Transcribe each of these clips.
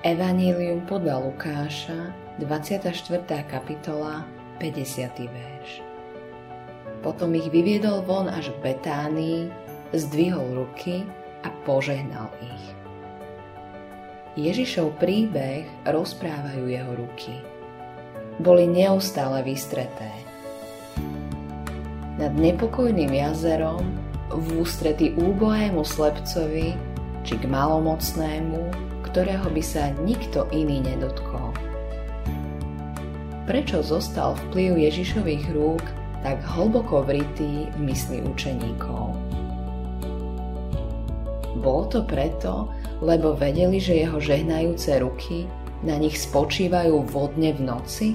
Evanílium podľa Lukáša, 24. kapitola, 50. verš. Potom ich vyviedol von až k Betánii, zdvihol ruky a požehnal ich. Ježišov príbeh rozprávajú jeho ruky. Boli neustále vystreté. Nad nepokojným jazerom v ústrety úbohému slepcovi či k malomocnému ktorého by sa nikto iný nedotkol. Prečo zostal vplyv Ježišových rúk tak hlboko vrytý v mysli učeníkov? Bolo to preto, lebo vedeli, že jeho žehnajúce ruky na nich spočívajú vodne v noci?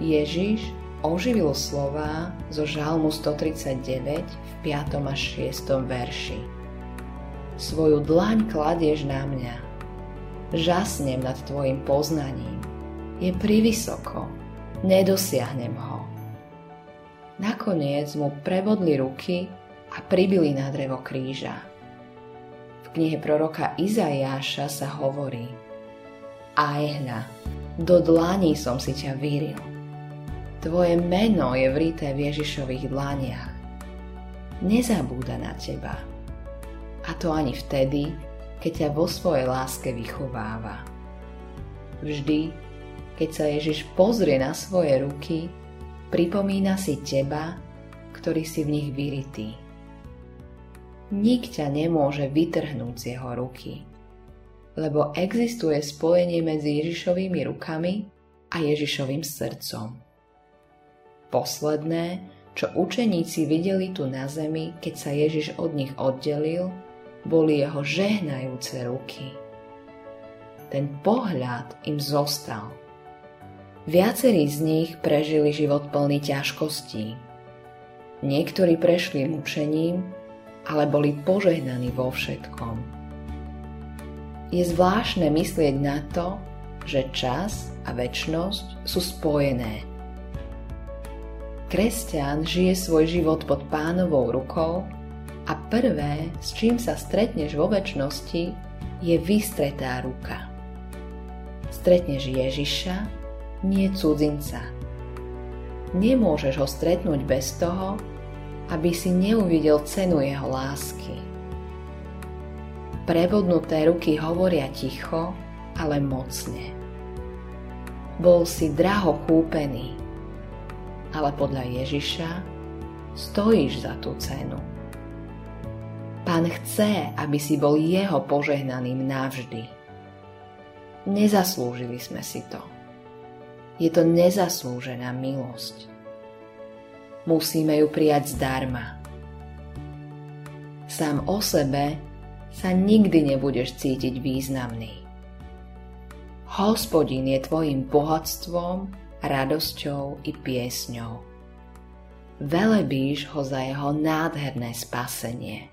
Ježiš oživil slova zo Žalmu 139 v 5. až 6. verši svoju dlaň kladieš na mňa. Žasnem nad tvojim poznaním. Je privysoko, nedosiahnem ho. Nakoniec mu prebodli ruky a pribili na drevo kríža. V knihe proroka Izajáša sa hovorí Ajhna, do dlaní som si ťa vyril. Tvoje meno je vrité v Ježišových dlaniach. Nezabúda na teba a to ani vtedy, keď ťa vo svojej láske vychováva. Vždy, keď sa Ježiš pozrie na svoje ruky, pripomína si teba, ktorý si v nich vyritý. Nik ťa nemôže vytrhnúť z jeho ruky, lebo existuje spojenie medzi Ježišovými rukami a Ježišovým srdcom. Posledné, čo učeníci videli tu na zemi, keď sa Ježiš od nich oddelil, boli jeho žehnajúce ruky. Ten pohľad im zostal. Viacerí z nich prežili život plný ťažkostí. Niektorí prešli mučením, ale boli požehnaní vo všetkom. Je zvláštne myslieť na to, že čas a väčnosť sú spojené. Kresťan žije svoj život pod pánovou rukou a prvé, s čím sa stretneš vo väčšnosti, je vystretá ruka. Stretneš Ježiša, nie cudzinca. Nemôžeš ho stretnúť bez toho, aby si neuvidel cenu jeho lásky. Prebodnuté ruky hovoria ticho, ale mocne. Bol si draho kúpený, ale podľa Ježiša stojíš za tú cenu. Pán chce, aby si bol jeho požehnaným navždy. Nezaslúžili sme si to. Je to nezaslúžená milosť. Musíme ju prijať zdarma. Sám o sebe sa nikdy nebudeš cítiť významný. Hospodin je tvojim bohatstvom, radosťou i piesňou. Velebíš ho za jeho nádherné spasenie.